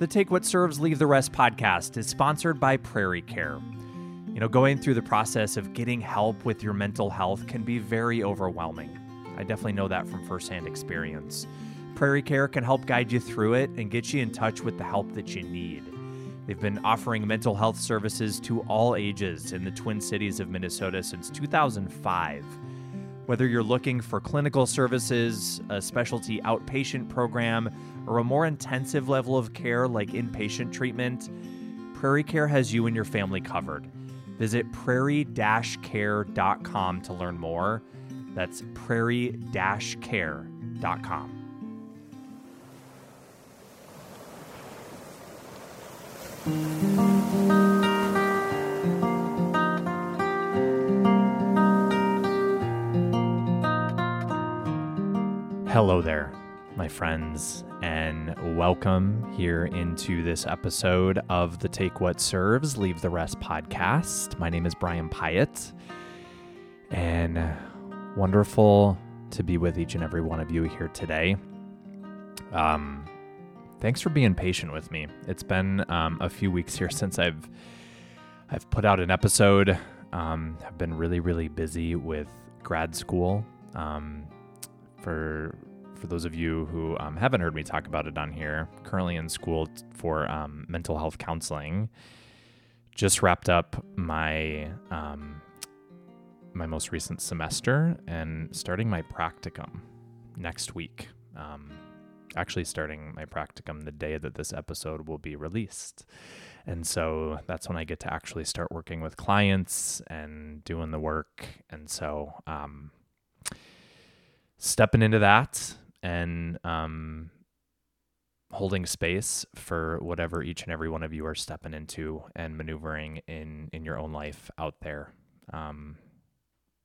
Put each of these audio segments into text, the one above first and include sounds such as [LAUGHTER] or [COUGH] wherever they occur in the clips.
The Take What Serves, Leave the Rest podcast is sponsored by PrairieCare. You know, going through the process of getting help with your mental health can be very overwhelming. I definitely know that from firsthand experience. PrairieCare can help guide you through it and get you in touch with the help that you need. They've been offering mental health services to all ages in the Twin Cities of Minnesota since 2005. Whether you're looking for clinical services, a specialty outpatient program, or a more intensive level of care like inpatient treatment, PrairieCare has you and your family covered. Visit prairie-care.com to learn more. That's prairie-care.com. Hello there, my friends, and welcome here into this episode of the Take What Serves, Leave the Rest podcast. My name is Bryan Pyatt, and wonderful to be with each and every one of you here today. Um, thanks for being patient with me. It's been um, a few weeks here since I've I've put out an episode. Um, I've been really really busy with grad school. Um, for for those of you who um, haven't heard me talk about it on here, currently in school for um, mental health counseling. Just wrapped up my um, my most recent semester and starting my practicum next week. Um, actually starting my practicum the day that this episode will be released. And so that's when I get to actually start working with clients and doing the work. And so, um, stepping into that and um, holding space for whatever each and every one of you are stepping into and maneuvering in in your own life out there, um,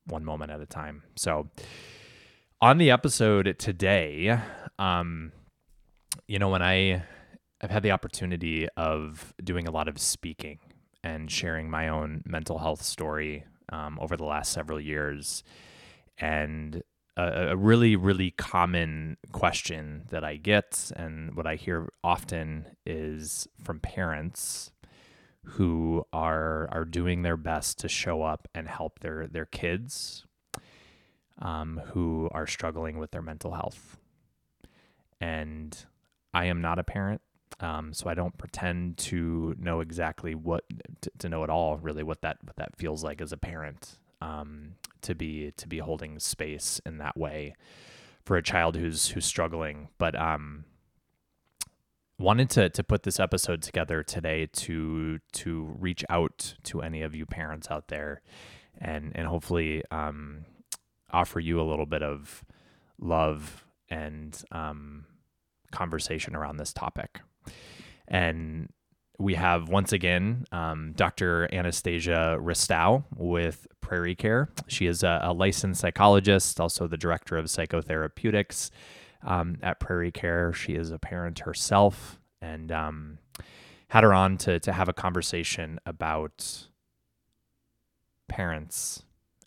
one moment at a time. So, on the episode today, um, you know, when I I've had the opportunity of doing a lot of speaking and sharing my own mental health story um, over the last several years, and a, really really common question that I get and what I hear often is from parents who are are doing their best to show up and help their their kids um, who are struggling with their mental health. And I am not a parent, um, so I don't pretend to know exactly what to, to, know at all really what that what that feels like as a parent um, to be to be holding space in that way for a child who's who's struggling. But um, wanted to to put this episode together today to to reach out to any of you parents out there and and hopefully um, offer you a little bit of love and um, conversation around this topic. And we have once again um, Dr. Anastasia Ristau with PrairieCare. She is a, a, licensed psychologist, also the director of psychotherapeutics um, at PrairieCare. She is a parent herself and um, had her on to, to have a conversation about parents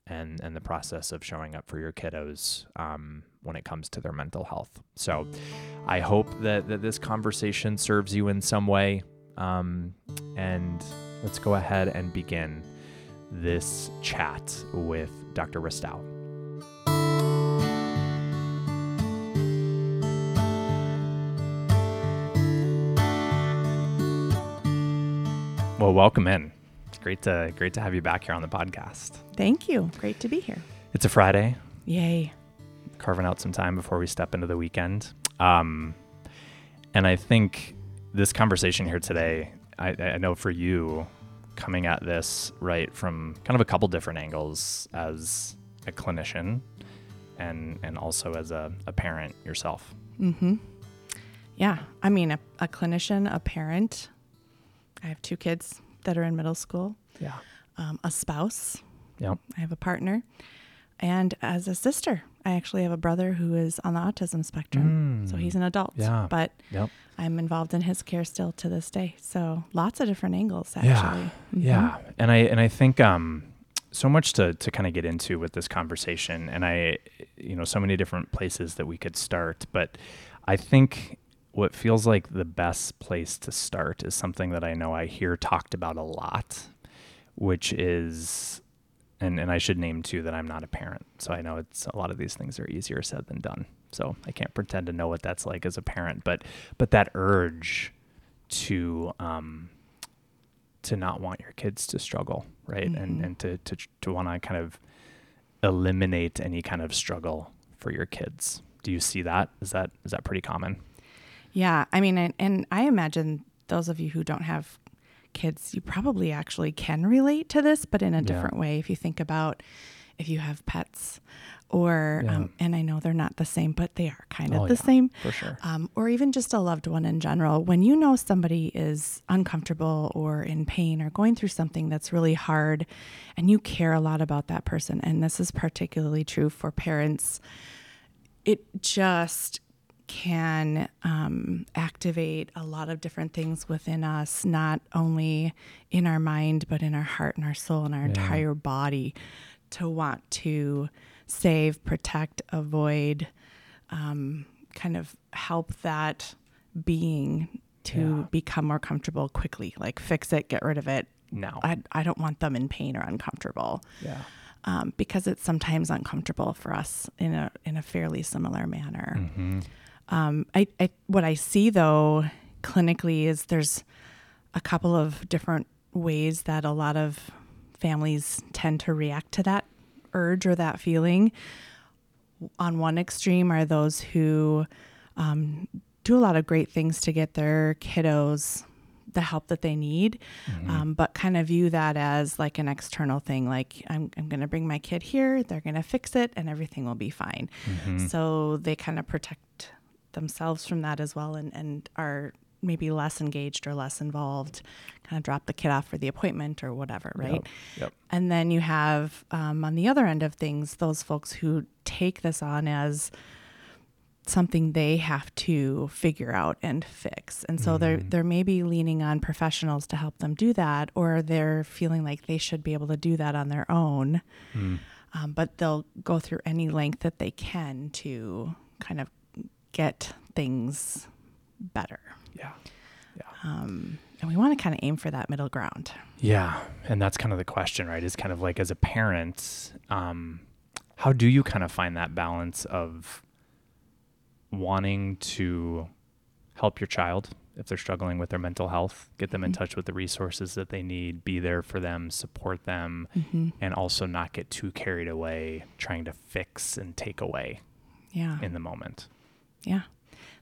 and and the process of showing up for your kiddos um, when it comes to their mental health. So, I hope that that this conversation serves you in some way. Um, and let's go ahead and begin this chat with Dr. Ristau. Well, welcome in. It's great to great to have you back here on the podcast. Thank you. Great to be here. It's a Friday. Yay. Carving out some time before we step into the weekend. Um, and I think this conversation here today, I, I know for you, coming at this right from kind of a couple different angles as a clinician and and also as a, a parent yourself. Mm-hmm. Yeah. I mean a, a clinician, a parent. I have two kids that are in middle school. Yeah. Um, a spouse. Yeah. I have a partner. And as a sister, I actually have a brother who is on the autism spectrum. Mm. So he's an adult. Yeah. But yep. I'm involved in his care still to this day. So lots of different angles actually. Yeah. Mm-hmm. Yeah. And I and I think um so much to to kind of get into with this conversation and I you know so many different places that we could start, but I think what feels like the best place to start is something that I know I hear talked about a lot, which is and and I should name too that I'm not a parent. So I know it's a lot of these things are easier said than done. So I can't pretend to know what that's like as a parent, but but that urge to um to not want your kids to struggle, right? Mhm. And and to to to want to kind of eliminate any kind of struggle for your kids. Do you see that? Is that is that pretty common? Yeah, I mean, and, and I imagine those of you who don't have kids, you probably actually can relate to this, but in a Yeah. different way. If you think about if you have pets, or Yeah. um, and I know they're not the same, but they are kind of Oh, the yeah. same. For sure. Um, or even just a loved one in general, when you know somebody is uncomfortable or in pain or going through something that's really hard and you care a lot about that person, and this is particularly true for parents, it just can um, activate a lot of different things within us, not only in our mind, but in our heart and our soul and our Yeah. entire body to want to save, protect, avoid, um, kind of help that being to Yeah. become more comfortable quickly, like fix it, get rid of it. No, I, I don't want them in pain or uncomfortable yeah. um, because it's sometimes uncomfortable for us in a in a fairly similar manner. Mm-hmm. Um, I, I what I see though clinically is there's a couple of different ways that a lot of families tend to react to that urge or that feeling. On one extreme are those who um, do a lot of great things to get their kiddos the help that they need, Mm-hmm. um, but kind of view that as like an external thing. Like, I'm, I'm going to bring my kid here, they're going to fix it, and everything will be fine. Mm-hmm. So they kind of protect themselves from that as well and, and are maybe less engaged or less involved, kind of drop the kid off for the appointment or whatever, right? Yep. Yep. And then you have um, on the other end of things, those folks who take this on as something they have to figure out and fix. And so they're Mhm. they're maybe leaning on professionals to help them do that, or they're feeling like they should be able to do that on their own. Mm. Um, but they'll go through any length that they can to kind of get things better. Yeah. Um, and we want to kind of aim for that middle ground. Yeah, and that's kind of the question, right? Is kind of like as a parent, um, how do you kind of find that balance of wanting to help your child if they're struggling with their mental health, get them in Mhm. touch with the resources that they need, be there for them, support them, Mm-hmm. and also not get too carried away trying to fix and take away Yeah. in the moment. Yeah.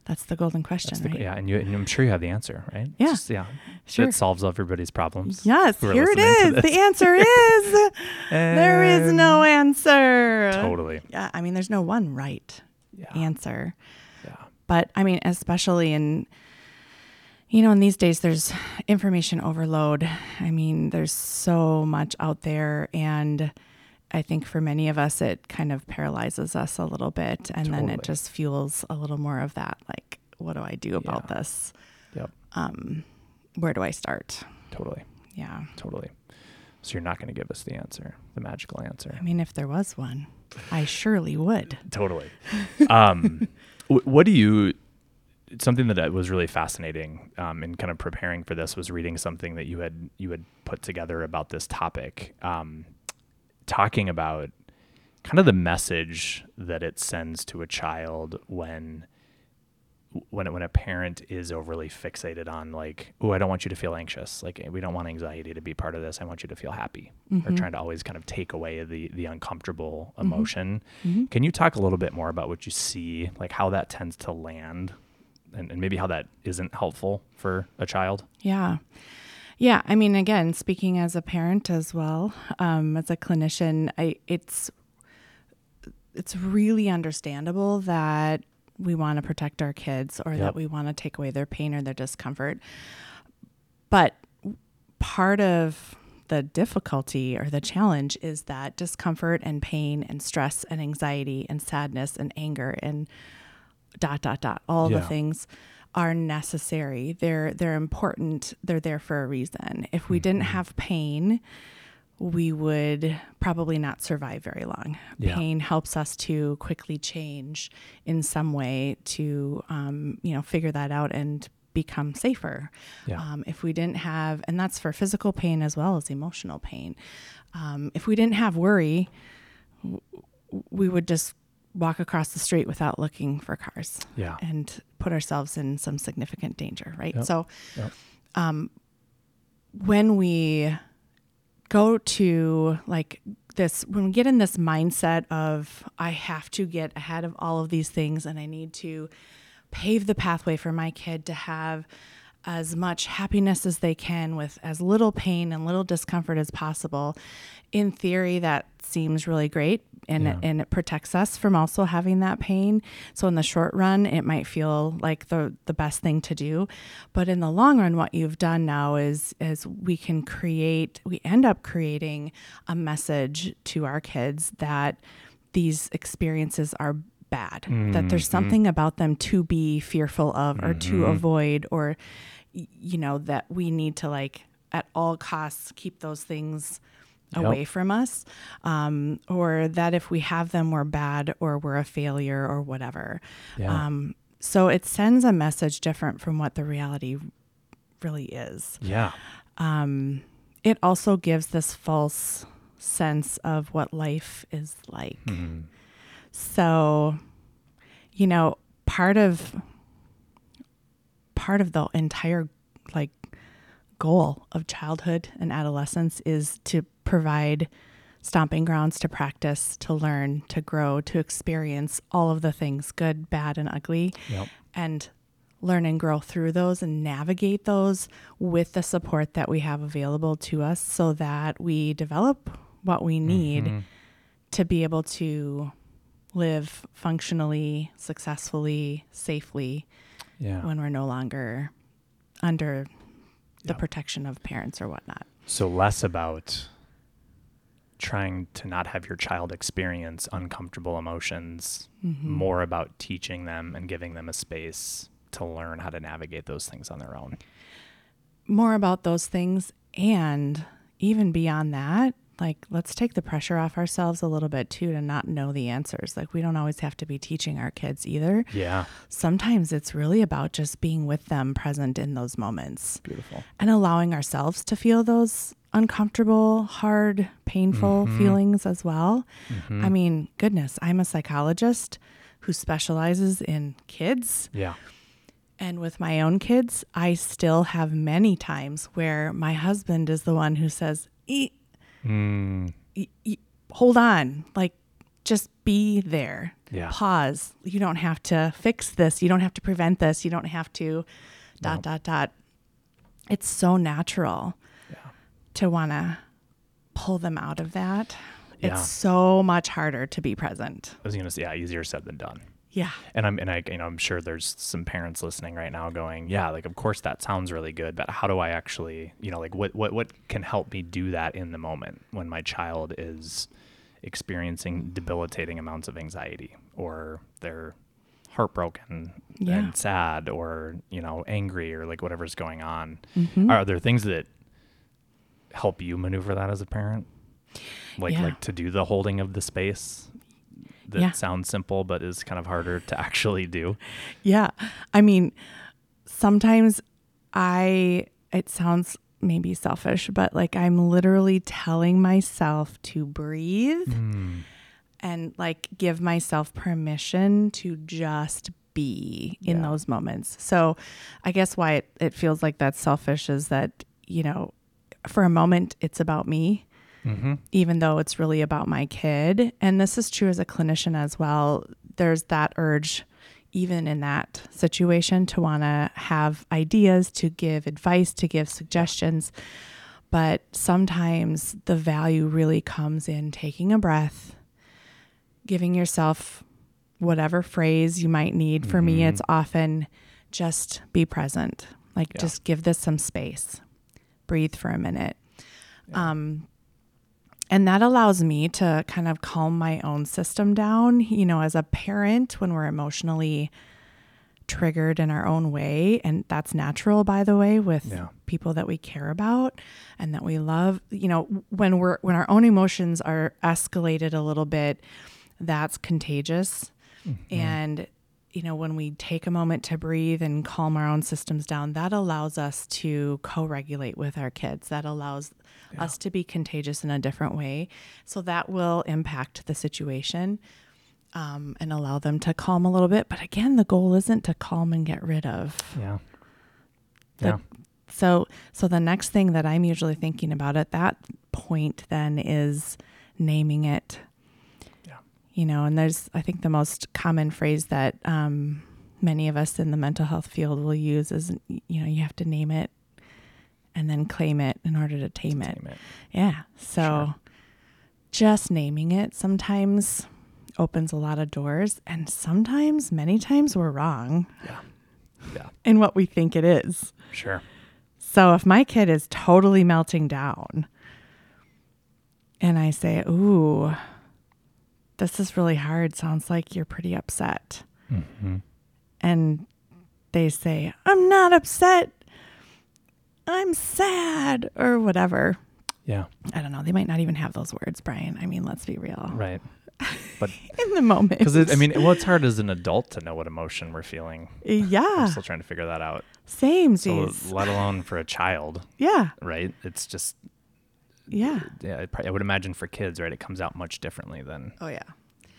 That's the golden question, the- right? yeah, and, you, and I'm sure you have the answer, right? Yeah. Just- yeah. Sure. It solves everybody's problems. Yes, here it is. The answer [LAUGHS] is there is no answer. Totally. Yeah, I mean, there's no one right Yeah. answer. yeah. But I mean, especially in, you know, in these days, there's information overload. I mean, there's so much out there. And I think for many of us, it kind of paralyzes us a little bit. And then it just fuels a little more of that like, what do I do about Yeah. this? Yep. Um, where do I start? Totally. Yeah. Totally. So you're not going to give us the answer, the magical answer. I mean, if there was one, I surely would. [LAUGHS] Totally. um, [LAUGHS] wh- what do you? Something that was really fascinating um, in kind of preparing for this was reading something that you had you had put together about this topic, um, talking about kind of the message that it sends to a child when when when a parent is overly fixated on like, oh, I don't want you to feel anxious. Like we don't want anxiety to be part of this. I want you to feel happy. Or Mhm. trying to always kind of take away the the uncomfortable Mhm. emotion. Mhm. Can you talk a little bit more about what you see, like how that tends to land, and, and maybe how that isn't helpful for a child? Yeah. Yeah. I mean, again, speaking as a parent as well, um, as a clinician, I, it's, it's really understandable that we want to protect our kids or Yep. that we want to take away their pain or their discomfort. But part of the difficulty or the challenge is that discomfort and pain and stress and anxiety and sadness and anger and dot dot dot all Yeah. the things are necessary they're they're important they're there for a reason if we didn't Mhm. have pain we would probably not survive very long. Yeah. Pain helps us to quickly change in some way to, um, you know, figure that out and become safer. Yeah. Um, if we didn't have, and that's for physical pain as well as emotional pain. Um, if we didn't have worry, w- we would just walk across the street without looking for cars Yeah. and put ourselves in some significant danger, right? Yep. So, Yep. um, when we go to like this, when we get in this mindset of, I have to get ahead of all of these things and I need to pave the pathway for my kid to have as much happiness as they can with as little pain and little discomfort as possible. In theory, that seems really great and, Yeah. it, and it protects us from also having that pain. So in the short run, it might feel like the, the best thing to do. But in the long run, what you've done now is is we can create we end up creating a message to our kids that these experiences are bad, that there's something about them to be fearful of or to avoid, or, you know, that we need to like at all costs keep those things Yep. away from us, um, or that if we have them, we're bad or we're a failure or whatever. Yeah. Um, so it sends a message different from what the reality really is. yeah. Um, it also gives this false sense of what life is like. Mhm. So, you know, part of part of the entire like goal of childhood and adolescence is to provide stomping grounds to practice, to learn, to grow, to experience all of the things good, bad, and ugly Yep. and learn and grow through those and navigate those with the support that we have available to us so that we develop what we need Mhm. to be able to live functionally, successfully, safely Yeah. when we're no longer under the Yeah. protection of parents or whatnot. So less about trying to not have your child experience uncomfortable emotions, Mm-hmm. more about teaching them and giving them a space to learn how to navigate those things on their own. More about those things and even beyond that, like let's take the pressure off ourselves a little bit too to not know the answers. Like we don't always have to be teaching our kids either. Yeah. Sometimes it's really about just being with them present in those moments. Beautiful. and allowing ourselves to feel those uncomfortable, hard, painful Mhm. feelings as well. Mhm. I mean, goodness, I'm a psychologist who specializes in kids. yeah. And with my own kids, I still have many times where my husband is the one who says, e- Mm, e- e- hold on, like just be there. yeah. Pause. You don't have to fix this. You don't have to prevent this. You don't have to dot, Nope. dot, dot. It's so natural Yeah. to want to pull them out of that. Yeah. It's so much harder to be present. I was gonna say, yeah, easier said than done. Yeah. And I'm and I you know I'm sure there's some parents listening right now going, yeah, like of course that sounds really good, but how do I actually, you know, like what what what can help me do that in the moment when my child is experiencing debilitating amounts of anxiety or they're heartbroken Yeah. and sad or, you know, angry or like whatever's going on. Mhm. Are there things that help you maneuver that as a parent? Like Yeah. like to do the holding of the space that Yeah. sounds simple but is kind of harder to [LAUGHS] actually do. Yeah. I mean, sometimes I, it sounds maybe selfish, but like I'm literally telling myself to breathe Mm. and like give myself permission to just be in Yeah. those moments. So I guess why it, it feels like that's selfish is that, you know, for a moment it's about me Mm-hmm. even though it's really about my kid. And this is true as a clinician as well. There's that urge, even in that situation, to want to have ideas, to give advice, to give suggestions. But sometimes the value really comes in taking a breath, giving yourself whatever phrase you might need. For me, Mhm. it's often just be present, like Yeah. just give this some space, breathe for a minute. Yeah. Um, and that allows me to kind of calm my own system down. You know, as a parent, when we're emotionally triggered in our own way, and that's natural, by the way, with Yeah. people that we care about and that we love. You know, when we're when our own emotions are escalated a little bit, that's contagious. Mm-hmm. And you know, when we take a moment to breathe and calm our own systems down, that allows us to co-regulate with our kids. That allows us to be contagious in a different way. So that will impact the situation um, and allow them to calm a little bit. But again, the goal isn't to calm and get rid of. Yeah. The- Yeah. So so the next thing that I'm usually thinking about at that point then is naming it. Yeah. You know, and there's I think the most common phrase that um, many of us in the mental health field will use is you know you have to name it and then claim it in order to tame it. Name it. Yeah. So Sure. just naming it sometimes opens a lot of doors and sometimes many times we're wrong Yeah. Yeah. [LAUGHS] in what we think it is. Sure. So if my kid is totally melting down and I say, Ooh, this is really hard. Sounds like you're pretty upset. Mm-hmm. And they say, I'm not upset. I'm sad or whatever. Yeah. I don't know. They might not even have those words, Bryan. I mean, let's be real. Right. But [LAUGHS] In the moment. because I mean, well, it's hard as an adult to know what emotion we're feeling. Yeah. I'm still trying to figure that out. Same, So, let alone for a child, Yeah. right? It's just, Yeah. yeah, I I would imagine for kids, right? It comes out much differently than Oh, yeah.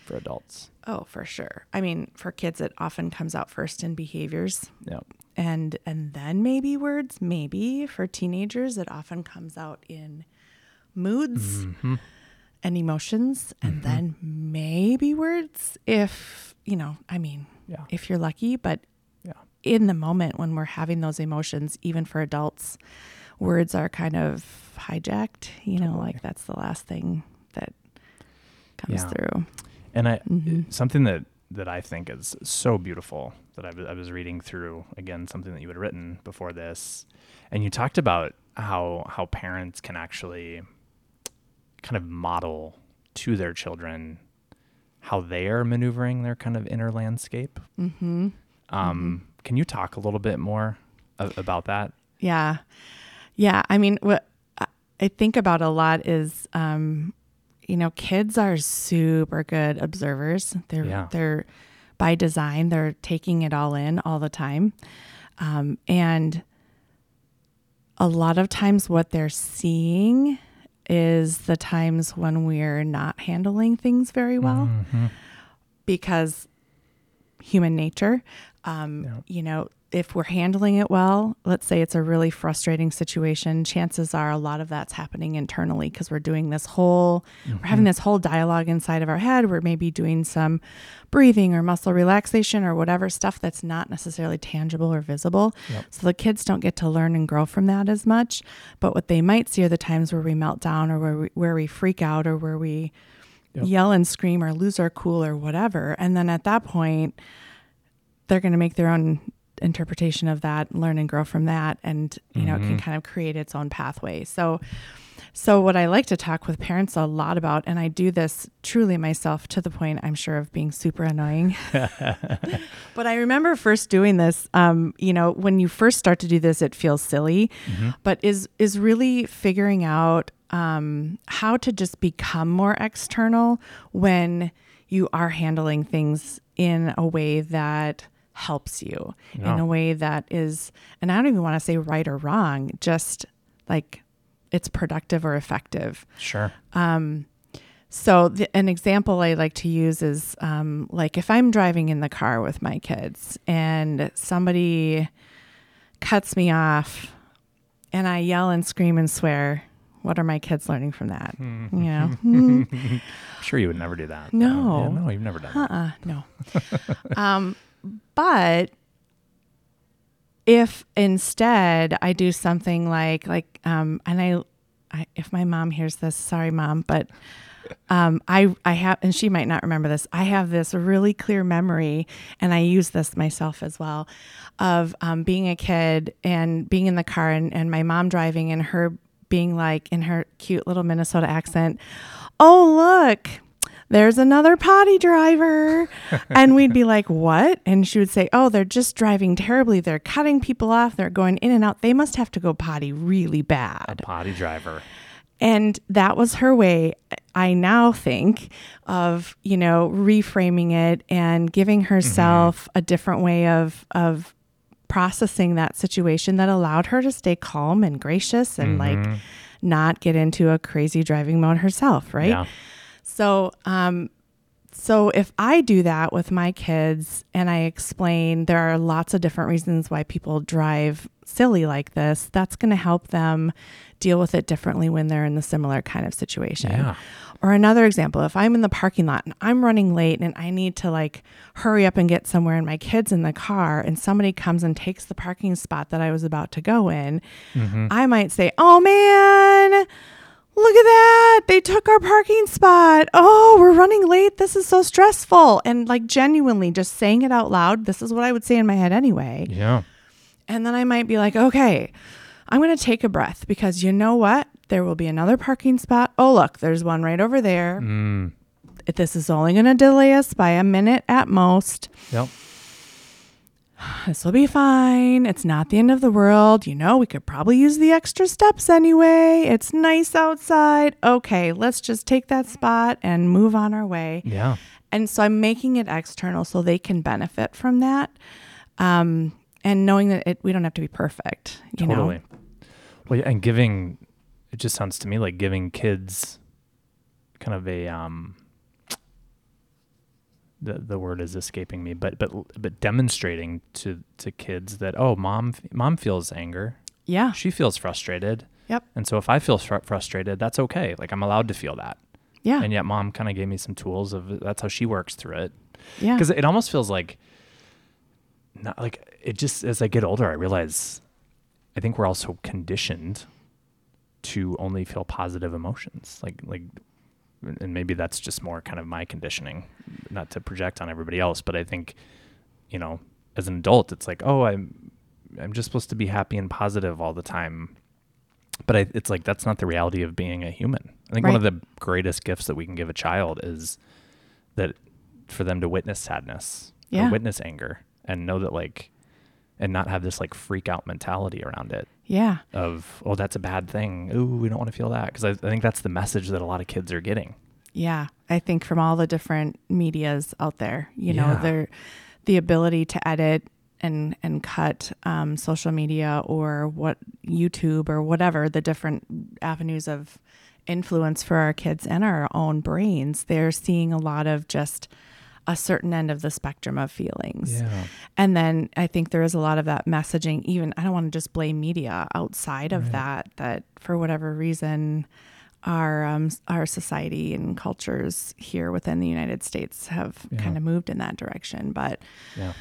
for adults. Oh, for sure. I mean, for kids, it often comes out first in behaviors. Yeah. And and then maybe words maybe for teenagers it often comes out in moods Mm-hmm. and emotions and then maybe words if you know i mean Yeah. if you're lucky but Yeah. in the moment when we're having those emotions even for adults words are kind of hijacked you know like that's the last thing that comes Yeah. through And I Mhm. something that that I think is so beautiful that I, was- I was reading through again something that you had written before this, and you talked about how how parents can actually kind of model to their children how they are maneuvering their kind of inner landscape. mm-hmm. Um, Can you talk a little bit more a- about that? Yeah. Yeah. I mean, what I- I think about a lot is, um, you know, kids are super good observers. They're, Yeah. they're by design, they're taking it all in all the time. Um, and a lot of times what they're seeing is the times when we're not handling things very well Mhm. because human nature. Um, Yeah. You know, if we're handling it well, let's say it's a really frustrating situation, chances are a lot of that's happening internally because we're doing this whole, we're having mm-hmm. this whole dialogue inside of our head. We're maybe doing some breathing or muscle relaxation or whatever stuff that's not necessarily tangible or visible. Yep. So the kids don't get to learn and grow from that as much. But what they might see are the times where we melt down or where we, where we freak out or where we Yep. yell and scream or lose our cool or whatever. And then at that point, they're going to make their own interpretation of that, learn and grow from that, and you know, it can Mhm. kind of create its own pathway. So, so what I like to talk with parents a lot about, and I do this truly myself to the point I'm sure of being super annoying. [LAUGHS] but I remember first doing this. Um, you know, when you first start to do this, it feels silly, but is is really figuring out um, how to just become more external when you are handling things in a way that helps you in a way that is and i don't even want to say right or wrong just like it's productive or effective Sure. so the, an example I like to use is um, like if I'm driving in the car with my kids and somebody cuts me off and I yell and scream and swear, what are my kids learning from that? You know, [LAUGHS] Hmm, Sure, you would never do that. No. Yeah, no, you've never done that. uh-uh, no. [LAUGHS] um, but if instead I do something like like um, and I, I if my mom hears this, sorry mom, but um, I I have and she might not remember this. I have this really clear memory, and I use this myself as well, of um, being a kid and being in the car and, and my mom driving and her being like in her cute little Minnesota accent, "Oh look, there's another potty driver. and we'd be like, what? And she would say, oh, they're just driving terribly. They're cutting people off. They're going in and out. They must have to go potty really bad. A potty driver. And that was her way, I now think, of, you know, reframing it and giving mm-hmm. herself a different way of of processing that situation that allowed her to stay calm and gracious and like mm-hmm. not get into a crazy driving mode herself, right? Yeah. So, um, so if I do that with my kids and I explain there are lots of different reasons why people drive silly like this, that's going to help them deal with it differently when they're in the similar kind of situation. Yeah. Or another example, if I'm in the parking lot and I'm running late and I need to like hurry up and get somewhere and my kid's in the car and somebody comes and takes the parking spot that I was about to go in, I might say, "Oh man, look at that. They took our parking spot. Oh, we're running late. This is so stressful." And like genuinely just saying it out loud, this is what I would say in my head anyway. Yeah. And then I might be like, okay, I'm going to take a breath because you know what? There will be another parking spot. Oh, look, there's one right over there. Mm. This is only going to delay us by a minute at most. Yep. [SIGHS] This will be fine. It's not the end of the world. You know, we could probably use the extra steps anyway. It's nice outside. Okay, let's just take that spot and move on our way. Yeah. And so I'm making it external so they can benefit from that. Um, and knowing that it, we don't have to be perfect, you Totally. know? Well, and giving it just sounds to me like giving kids kind of a um the the word is escaping me, but but but demonstrating to to kids that oh, mom mom feels anger. Yeah. She feels frustrated. Yep. And so if I feel fr- frustrated, that's okay. Like I'm allowed to feel that. Yeah. And yet mom kind of gave me some tools of that's how she works through it. yeah. because it almost feels like not like it just as i get older i realize i think we're also conditioned to only feel positive emotions like like and maybe that's just more kind of my conditioning not to project on everybody else but i think you know as an adult it's like oh i'm i'm just supposed to be happy and positive all the time. But I, it's like that's not the reality of being a human. I think one of the greatest gifts that we can give a child is that for them to witness sadness Yeah. or witness anger and know that like and not have this like freak out mentality around it yeah. of oh that's a bad thing ooh we don't want to feel that because I, I think that's the message that a lot of kids are getting Yeah. I think from all the different medias out there, you know, Yeah. they're the ability to edit and and cut um, social media or what YouTube or whatever the different avenues of influence for our kids and our own brains, they're seeing a lot of just a certain end of the spectrum of feelings. And then I think there is a lot of that messaging, even I don't want to just blame media outside of that, that for whatever reason, our um, our society and cultures here within the United States have Yeah. kind of moved in that direction. But yeah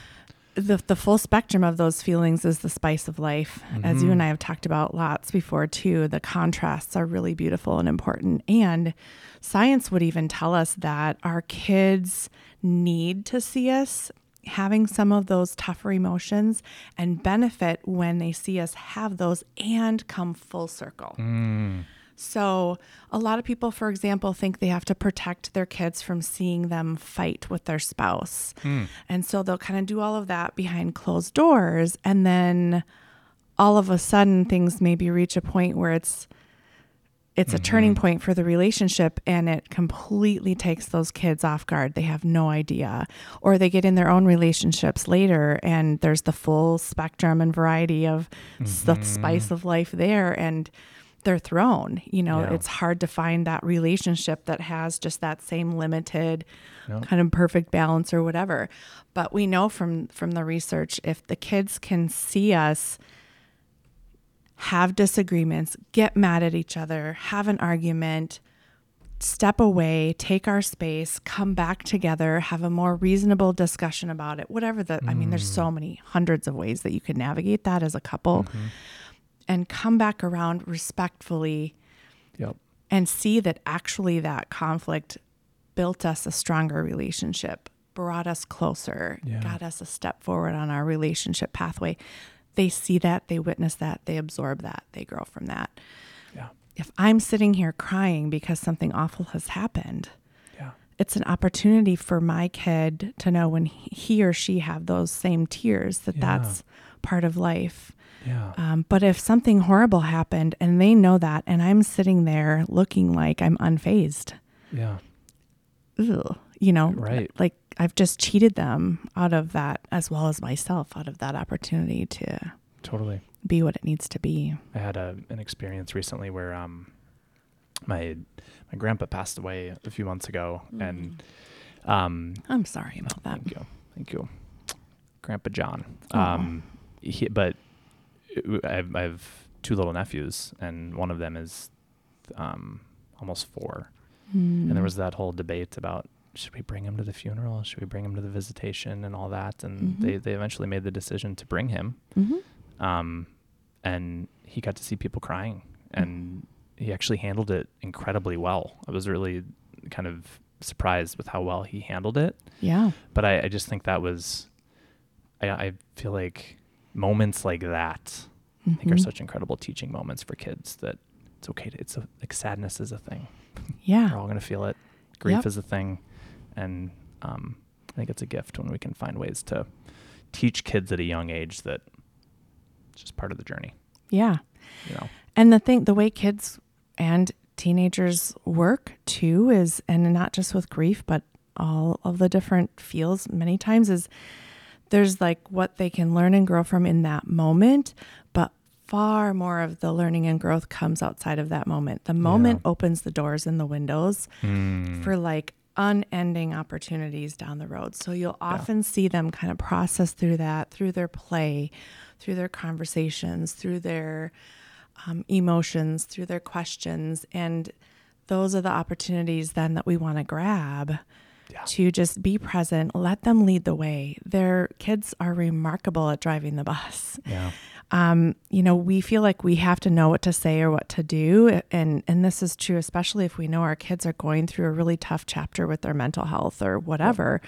the the full spectrum of those feelings is the spice of life. As you mm-hmm. and I have talked about lots before too, the contrasts are really beautiful and important. And science would even tell us that our kids need to see us having some of those tougher emotions and benefit when they see us have those and come full circle. Mm. So, a lot of people, for example, think they have to protect their kids from seeing them fight with their spouse. Hmm. And so they'll kind of do all of that behind closed doors. And then all of a sudden, things maybe reach a point where it's it's a turning mm-hmm. point for the relationship and it completely takes those kids off guard. They have no idea. Or they get in their own relationships later and there's the full spectrum and variety of s- the mm-hmm. spice of life there and they're thrown. You know, Yeah. it's hard to find that relationship that has just that same limited Yeah. kind of perfect balance or whatever. But we know from from the research if the kids can see us have disagreements, get mad at each other, have an argument, step away, take our space, come back together, have a more reasonable discussion about it, whatever the, I mean, there's mm. so many hundreds of ways that you can navigate that as a couple mm-hmm. And come back around respectfully yep and see that actually that conflict built us a stronger relationship, brought us closer, Yeah. got us a step forward on our relationship pathway. They see that, they witness that, they absorb that, they grow from that. yeah If I'm sitting here crying because something awful has happened, yeah it's an opportunity for my kid to know when he or she have those same tears that Yeah. that's part of life. Yeah. Um, but if something horrible happened and they know that, and I'm sitting there looking like I'm unfazed, Yeah. ugh, you know, Right. like I've just cheated them out of that, as well as myself, out of that opportunity to Totally. be what it needs to be. I had a an experience recently where um my my grandpa passed away a few months ago and um I'm sorry about that. thank you. Thank you. Grandpa John. Um he, but I have, I have two little nephews and one of them is um almost 4 and there Mm. was that whole debate about should we bring him to the funeral? Should we bring him to the visitation and all that? And Mhm. they, they eventually made the decision to bring him. Mhm. Um, and he got to see people crying Mm. and he actually handled it incredibly well. I was really kind of surprised with how well he handled it. Yeah. But I, I just think that was, I, I feel like moments like that, I think are Mhm. such incredible teaching moments for kids that it's okay to, it's a, like sadness is a thing. yeah. We're all going to feel it. Grief Yep. is a thing. And um, I think it's a gift when we can find ways to teach kids at a young age that it's just part of the journey, Yeah. you know? And the thing, the way kids and teenagers work too is, and not just with grief, but all of the different feels many times is there's like what they can learn and grow from in that moment, but far more of the learning and growth comes outside of that moment. The moment opens the doors and the windows Mm. for like unending opportunities down the road. So you'll often see them kind of process through that, through their play, through their conversations, through their um, emotions, through their questions. And those are the opportunities then that we want to grab Yeah. to just be present, let them lead the way. Their kids are remarkable at driving the bus Yeah. um, you know, we feel like we have to know what to say or what to do, and and this is true, especially if we know our kids are going through a really tough chapter with their mental health or whatever.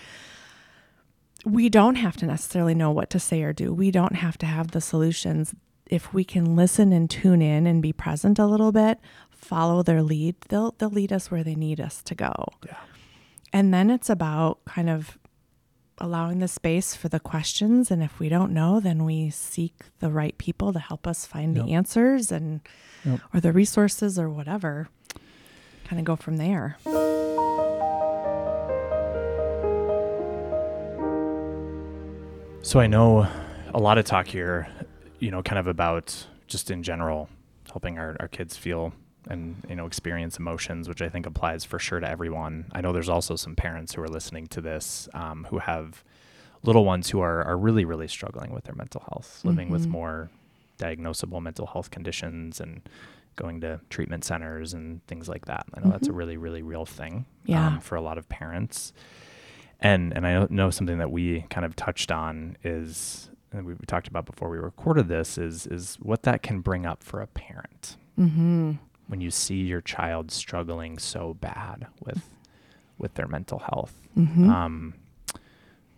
We don't have to necessarily know what to say or do. We don't have to have the solutions. If we can listen and tune in and be present a little bit, follow their lead, they'll they'll lead us where they need us to go. Yeah. And then it's about kind of allowing the space for the questions. And if we don't know, then we seek the right people to help us find Yep. the answers and Yep. or the resources or whatever. Kind of go from there. So I know a lot of talk here, you know, kind of about just in general helping our, our kids feel and, you know, experience emotions, which I think applies for sure to everyone. I know there's also some parents who are listening to this um, who have little ones who are, are really, really struggling with their mental health, living with Mhm. more diagnosable mental health conditions and going to treatment centers and things like that. I know that's a Mhm. really, really real thing Yeah. um, for a lot of parents. And and I know- something that we kind of touched on is and we we talked about before we recorded this is is what that can bring up for a parent Mm-hmm. When you see your child struggling so bad with with their mental health. Mm-hmm. Um,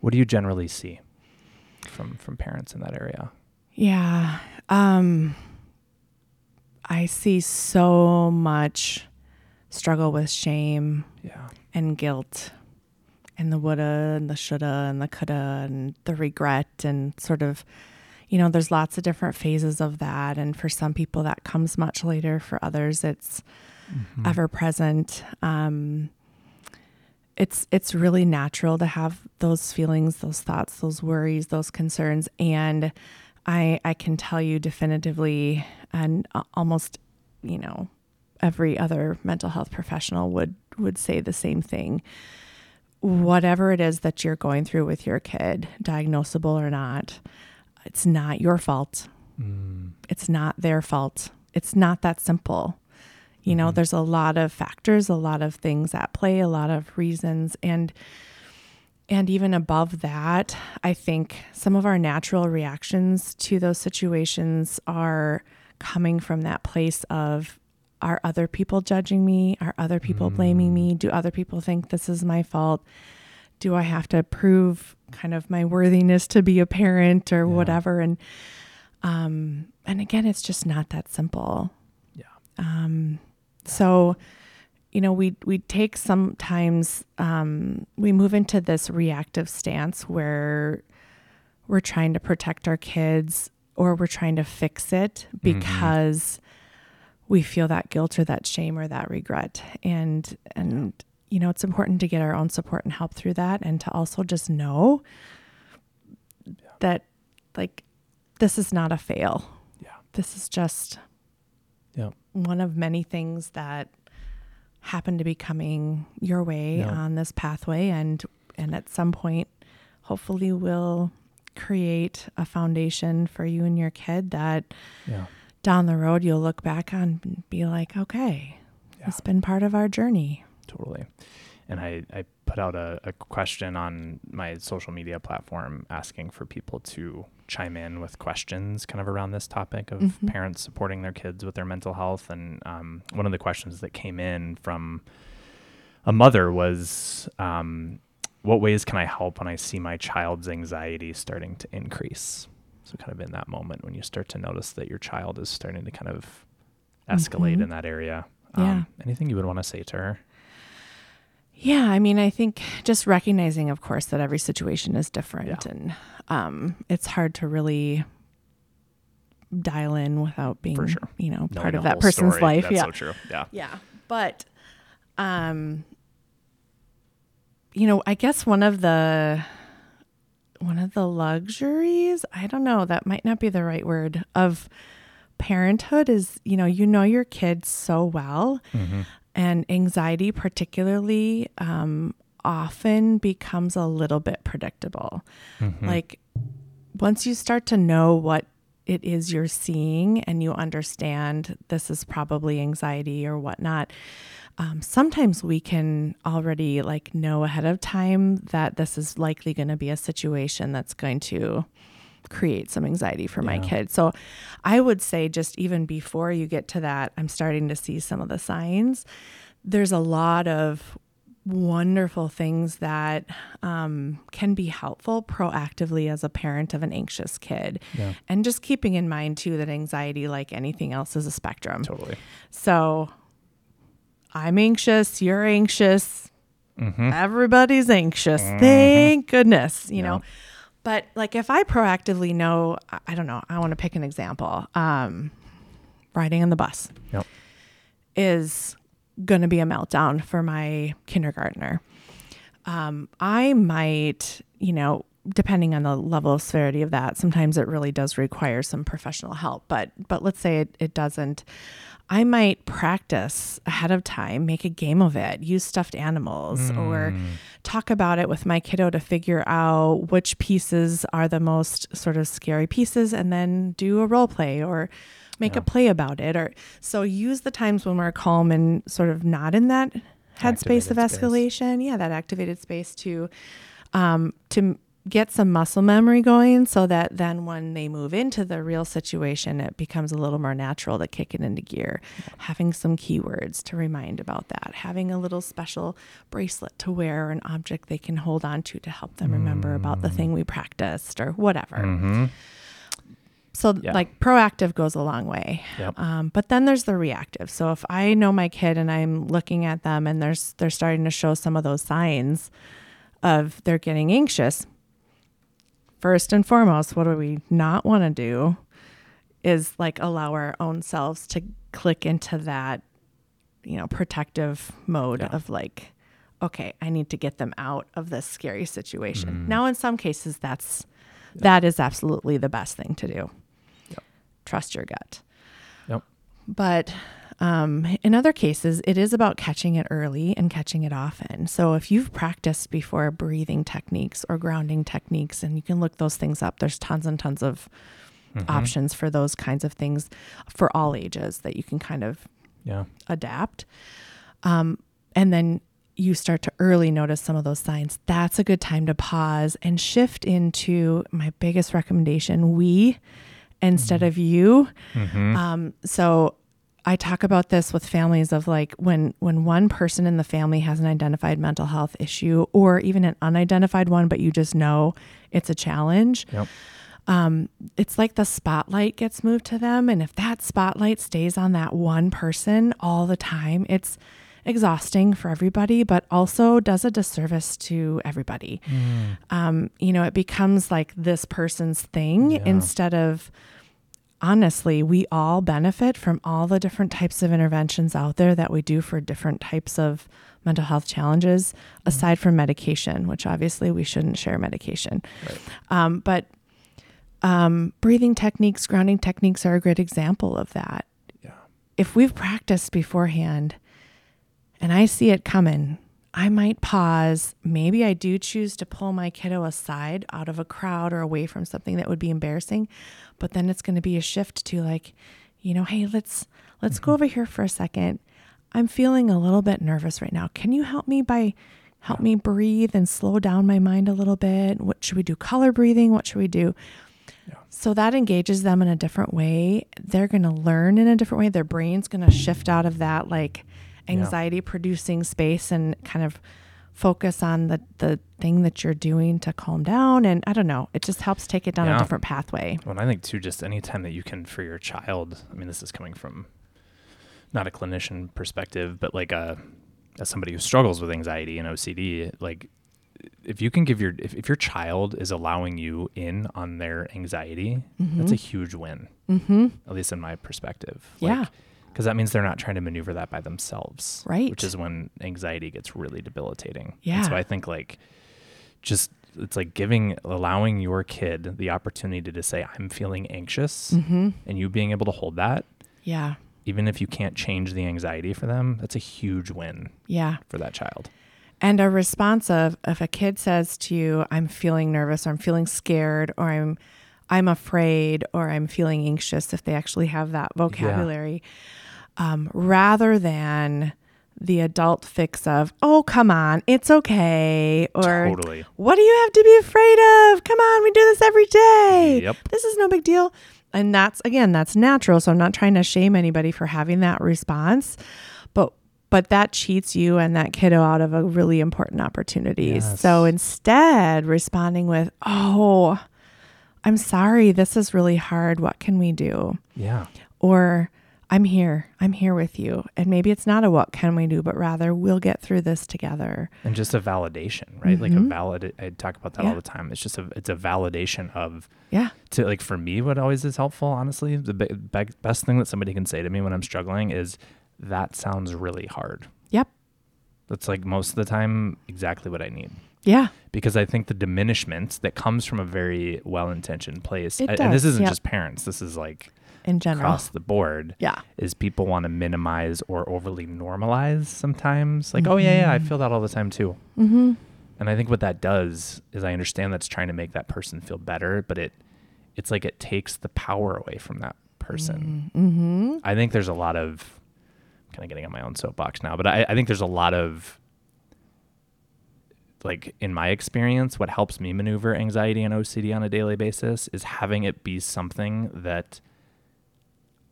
what do you generally see from from parents in that area? Yeah. Um I see so much struggle with shame Yeah. and guilt and the woulda and the shoulda and the coulda and the regret and sort of you know there's lots of different phases of that. And for some people that comes much later. For others it's Mm-hmm. ever present. Um it's it's really natural to have those feelings those thoughts those worries those concerns. And i i can tell you definitively and almost you know every other mental health professional would would say the same thing. Whatever it is that you're going through with your kid diagnosable or not it's not your fault Mm. it's not their fault. It's not that simple. You know, Mhm. there's a lot of factors, a lot of things at play, a lot of reasons and and even above that, I think some of our natural reactions to those situations are coming from that place of are other people judging me? Are other people blaming Mm. me? Do other people think this is my fault? Do I have to prove kind of my worthiness to be a parent or Yeah. whatever? And um, and again, it's just not that simple. Yeah. Um, so you know, we we take sometimes um, we move into this reactive stance where we're trying to protect our kids or we're trying to fix it because we feel that guilt or that shame or that regret. And and you know, it's important to get our own support and help through that and to also just know that like this is not a fail. Yeah. This is just Yeah. one of many things that happen to be coming your way Yeah. on this pathway and and at some point hopefully will create a foundation for you and your kid that Yeah. down the road you'll look back on and be like okay Yeah. it's been part of our journey Totally. And I, I put out a, a question on my social media platform asking for people to chime in with questions kind of around this topic of Mhm. parents supporting their kids with their mental health. And um, one of the questions that came in from a mother was, um, What ways can I help when I see my child's anxiety starting to increase? So, kind of in that moment when you start to notice that your child is starting to kind of escalate Mhm. in that area. Yeah. Um, anything you would want to say to her? Yeah i mean i think just recognizing of course that every situation is different Yeah. and um, it's hard to really dial in without being sure. you know part of that person's story. life That's yeah so true. Yeah. Yeah. But um you know, I guess one of the one of the luxuries, I don't know, that might not be the right word of parenthood is, you know, you know your kids so well Mm-hmm. And anxiety particularly um often becomes a little bit predictable. Mm-hmm. Like once you start to know what it is you're seeing and you understand this is probably anxiety or whatnot, um, sometimes we can already like know ahead of time that this is likely going to be a situation that's going to create some anxiety for my Yeah. kid. So I would say just even before you get to that, I'm starting to see some of the signs. There's a lot of wonderful things that um, can be helpful proactively as a parent of an anxious kid. Yeah. And just keeping in mind, too, that anxiety, like anything else, is a spectrum. Totally. So I'm anxious, you're anxious, Mm-hmm. everybody's anxious. Thank goodness, you Yeah. know. But like if I proactively know, I- don't know, I want to pick an example. Um, riding on the bus Yep. is going to be a meltdown for my kindergartner. Um, I might, you know, depending on the level of severity of that, sometimes it really does require some professional help. But but let's say it, it doesn't. I might practice ahead of time, make a game of it, use stuffed animals, or Mm. talk about it with my kiddo to figure out which pieces are the most sort of scary pieces, and then do a role play or make Yeah. a play about it. Or so use the times when we're calm and sort of not in that headspace of Activated space. escalation. Yeah, that activated space to um, to get some muscle memory going so that then when they move into the real situation it becomes a little more natural to kick it into gear having some keywords to remind about that having a little special bracelet to wear or an object they can hold on to to help them remember about the thing we practiced or whatever Mm-hmm. so Yeah. like proactive goes a long way Yep. um, but then there's the reactive so if i know my kid and i'm looking at them and there's they're starting to show some of those signs of they're getting anxious first and foremost what do we not want to do is like allow our own selves to click into that you know protective mode Yeah. of like okay i need to get them out of this scary situation Mm. now in some cases that's that is absolutely the best thing to do Yep. trust your gut Yep. but um, in other cases, it is about catching it early and catching it often. So if you've practiced before breathing techniques or grounding techniques, and you can look those things up, there's tons and tons of Mhm. options for those kinds of things for all ages that you can kind of Yeah. adapt. Um, and then you start to early notice some of those signs. That's a good time to pause and shift into my biggest recommendation we instead of you. Mm-hmm. Um, so I talk about this with families of like when when one person in the family has an identified mental health issue or even an unidentified one, but you just know it's a challenge. Yep. Um, it's like the spotlight gets moved to them, and if that spotlight stays on that one person all the time, it's exhausting for everybody, but also does a disservice to everybody. Um, you know, it becomes like this person's thing Yeah. instead of honestly, we all benefit from all the different types of interventions out there that we do for different types of mental health challenges, aside from medication, which obviously we shouldn't share medication. Right. Um, but um, breathing techniques, grounding techniques are a great example of that. Yeah. If we've practiced beforehand and I see it coming, I might pause. Maybe I do choose to pull my kiddo aside out of a crowd or away from something that would be embarrassing, but then it's going to be a shift to like, you know, hey, let's let's go mm-hmm. over here for a second. I'm feeling a little bit nervous right now. Can you help me by help me breathe and slow down my mind a little bit? What should we do? Color breathing? What should we do? So that engages them in a different way. They're going to learn in a different way. Their brain's going to shift out of that like anxiety producing space and kind of focus on the the thing that you're doing to calm down and I don't know, it just helps take it down Yeah. a different pathway. Well, and I think too, just any time that you can for your child. I mean, this is coming from not a clinician perspective, but like a as somebody who struggles with anxiety and OCD, like if you can give your if, if your child is allowing you in on their anxiety, that's a huge win. Mhm. At least in my perspective. Yeah. Because that means they're not trying to maneuver that by themselves. Right. Which is when anxiety gets really debilitating. Yeah. And so I think like just it's like giving allowing your kid the opportunity to say i'm feeling anxious Mhm. and you being able to hold that Yeah. even if you can't change the anxiety for them that's a huge win Yeah. for that child And a response of if a kid says to you, I'm feeling nervous or I'm feeling scared or I'm I'm afraid or I'm feeling anxious if they actually have that vocabulary, um, rather than the adult fix of, oh come on, it's okay, or totally what do you have to be afraid of? Come on, we do this every day. Yep. This is no big deal. And that's again, that's natural. So I'm not trying to shame anybody for having that response. But but that cheats you and that kiddo out of a really important opportunity. Yes. So instead, responding with, "Oh, I'm sorry. This is really hard. What can we do?" yeah Or I'm here. I'm here with you. And maybe it's not a what can we do, but rather we'll get through this together. and just a validation right like a Mhm. valid i talk about that Yeah. all the time it's just a it's a validation of Yeah. to like for me what always is helpful honestly the be- be- best thing that somebody can say to me when i'm struggling is that sounds really hard Yep. that's like most of the time exactly what i need Yeah. because I think the diminishment that comes from a very well-intentioned place, It a- and this isn't yep. just parents, this is like In general. across the board, Yeah. is people want to minimize or overly normalize sometimes. Like, oh yeah, yeah, I Mhm. feel that all the time too. Mm-hmm. And I think what that does is I understand that's trying to make that person feel better, but it it's like it takes the power away from that person. Mm-hmm. I think there's a lot of kind of getting on my own soapbox now, but I, I think there's a lot of like in my experience, what helps me maneuver anxiety and OCD on a daily basis is having it be something that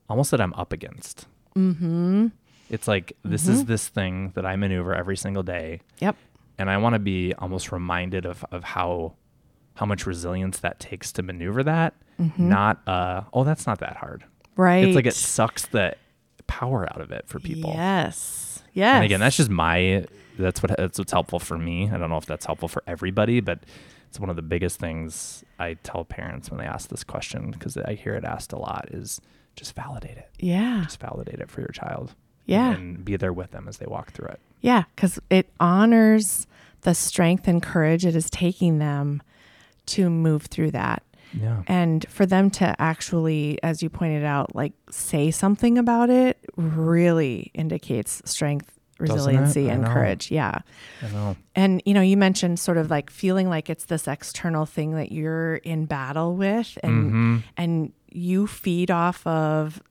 almost that I'm up against. Mm-hmm. It's like this is Mhm. this thing that I maneuver every single day, Yep. and I want to be almost reminded of of how how much resilience that takes to maneuver that. Mhm. Not uh oh that's not that hard. Right. It's like it sucks the power out of it for people. Yes. Yes. And again, that's just my that's what that's what's helpful for me. I don't know if that's helpful for everybody, but it's one of the biggest things I tell parents when they ask this question because I hear it asked a lot is just validate it. yeah. Just validate it for your child. Yeah. And be there with them as they walk through it. Yeah, because it honors the strength and courage it is taking them to move through that. Yeah. And for them to actually, as you pointed out, like say something about it really indicates strength? Resiliency, and know. courage. Yeah. I know. And, you know, you mentioned sort of like feeling like it's this external thing that you're in battle with and Mhm. and you feed off of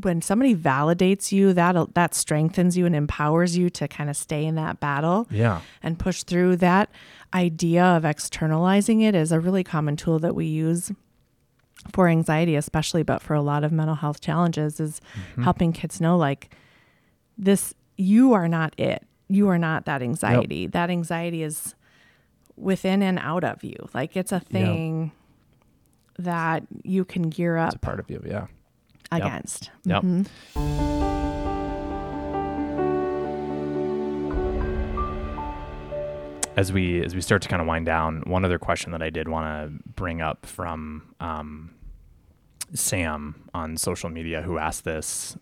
when somebody validates you that that strengthens you and empowers you to kind of stay in that battle Yeah. and push through that idea of externalizing it is a really common tool that we use for anxiety especially but for a lot of mental health challenges is Mhm. helping kids know like this you are not it. You are not that anxiety. Yep. That anxiety is within and out of you. Like it's a thing yep. that you can gear up. It's a part of you, yeah. Against. Yep. Mm-hmm. As we as we start to kind of wind down, one other question that I did want to bring up from um, Sam on social media who asked this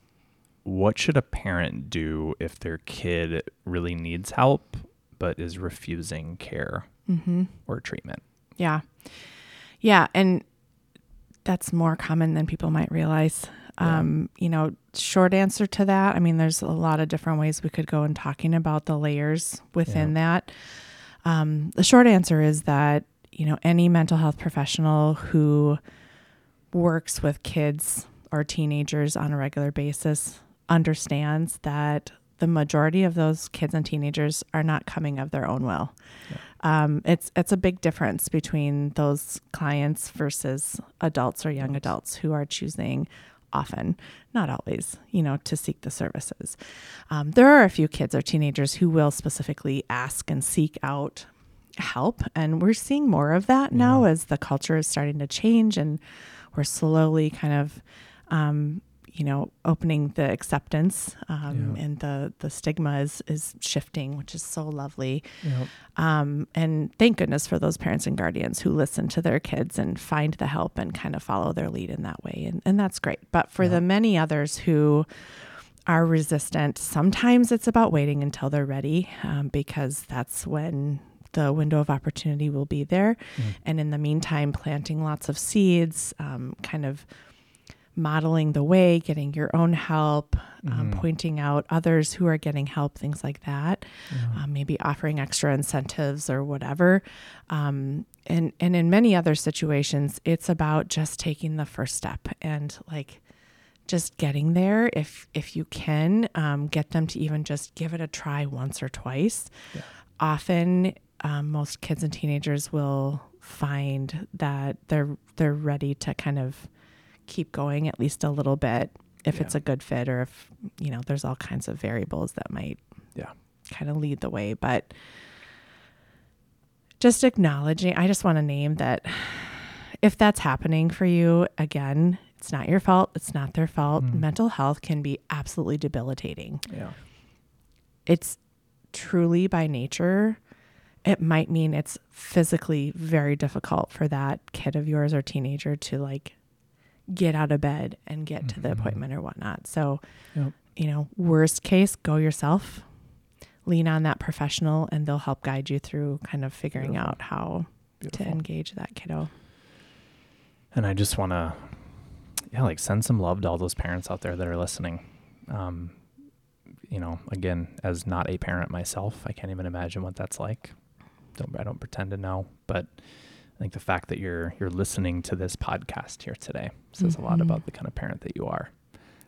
what should a parent do if their kid really needs help but is refusing care Mm-hmm. or treatment? Yeah. Yeah. And that's more common than people might realize. Yeah. Um, you know, short answer to that, I mean, there's a lot of different ways we could go in talking about the layers within that. Um, the short answer is that, you know, any mental health professional who works with kids or teenagers on a regular basis understands that the majority of those kids and teenagers are not coming of their own will. Um, it's it's a big difference between those clients versus adults or young adults who are choosing often, not always, you know, to seek the services. Um, there are a few kids or teenagers who will specifically ask and seek out help, and we're seeing more of that now as the culture is starting to change, and we're slowly kind of um, you know, opening the acceptance um, Yeah. and the the stigma is is shifting, which is so lovely. Yep. Um, and thank goodness for those parents and guardians who listen to their kids and find the help and kind of follow their lead in that way. And, and that's great. But for Yeah. the many others who are resistant, sometimes it's about waiting until they're ready um, because that's when the window of opportunity will be there. Mm. And in the meantime, planting lots of seeds, um, kind of modeling the way, getting your own help, um, Mhm. pointing out others who are getting help, things like that um, maybe offering extra incentives or whatever. Um, and and in many other situations, it's about just taking the first step and like just getting there if if you can um, get them to even just give it a try once or twice. Yeah. Often, um, most kids and teenagers will find that they're they're ready to kind of keep going at least a little bit if Yeah. it's a good fit or if you know there's all kinds of variables that might Yeah. kind of lead the way but just acknowledging i just want to name that if that's happening for you again it's not your fault it's not their fault Mm. mental health can be absolutely debilitating Yeah. it's truly by nature it might mean it's physically very difficult for that kid of yours or teenager to like get out of bed and get to the Mhm. appointment or whatnot so Yep. you know worst case go yourself lean on that professional and they'll help guide you through kind of figuring Beautiful. out how to engage that kiddo And I just want to, yeah, like send some love to all those parents out there that are listening. Um, you know, again, as not a parent myself, I can't even imagine what that's like. Don't I don't pretend to know, but I think the fact that you're you're listening to this podcast here today says a lot Mhm. about the kind of parent that you are.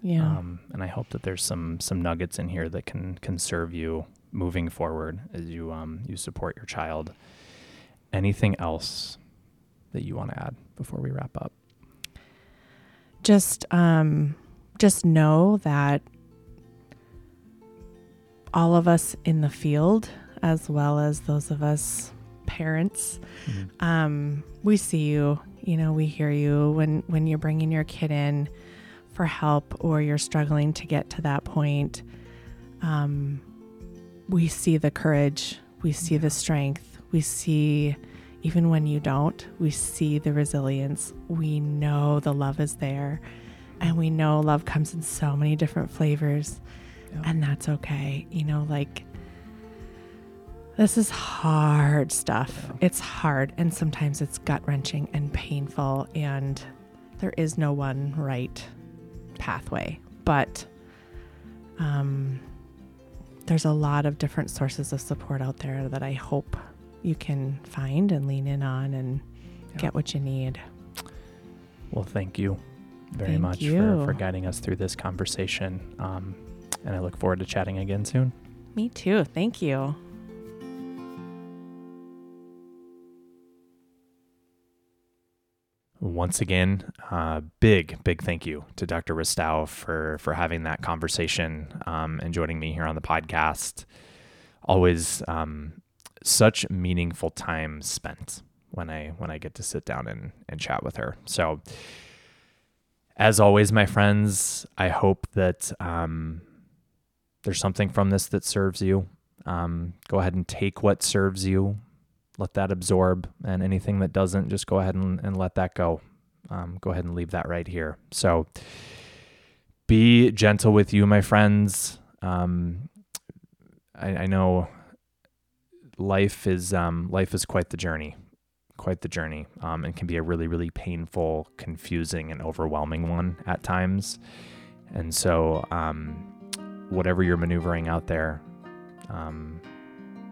yeah Um, and I hope that there's some some nuggets in here that can can serve you moving forward as you um you support your child. Anything else that you want to add before we wrap up? just um just know that all of us in the field as well as those of us parents. Um we see you you know we hear you when when you're bringing your kid in for help or you're struggling to get to that point. Um we see the courage. We see the strength. We see even when you don't we see the resilience. We know the love is there. And we know love comes in so many different flavors. Yeah. and that's okay. You know like this is hard stuff Yeah. it's hard and sometimes it's gut wrenching and painful and there is no one right pathway but um there's a lot of different sources of support out there that I hope you can find and lean in on and Yeah. get what you need. Well, thank you very Thank much you. For, for guiding us through this conversation. Um, and I look forward to chatting again soon. Me too. Thank you. Once again, uh, big, big thank you to Dr. Ristau for for having that conversation um, and joining me here on the podcast. Always um, such meaningful time spent when I when I get to sit down and, and chat with her. So, as always, my friends, I hope that um, there's something from this that serves you. Um, go ahead and take what serves you, let that absorb, and anything that doesn't, just go ahead and, and let that go. Um, go ahead and leave that right here. So be gentle with you, my friends. Um, I, I, know life is um, life is quite the journey, quite the journey, um, and can be a really, really painful, confusing, and overwhelming one at times. And so, um, whatever you're maneuvering out there, um,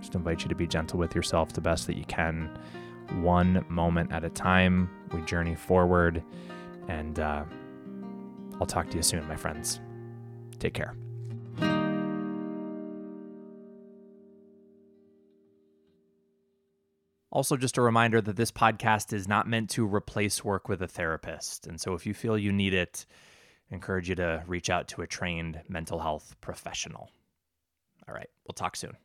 just invite you to be gentle with yourself the best that you can, one moment at a time. We journey forward, and uh, I'll talk to you soon, my friends. Take care. Also, just a reminder that this podcast is not meant to replace work with a therapist. And so, if you feel you need it, I encourage you to reach out to a trained mental health professional. All right, we'll talk soon.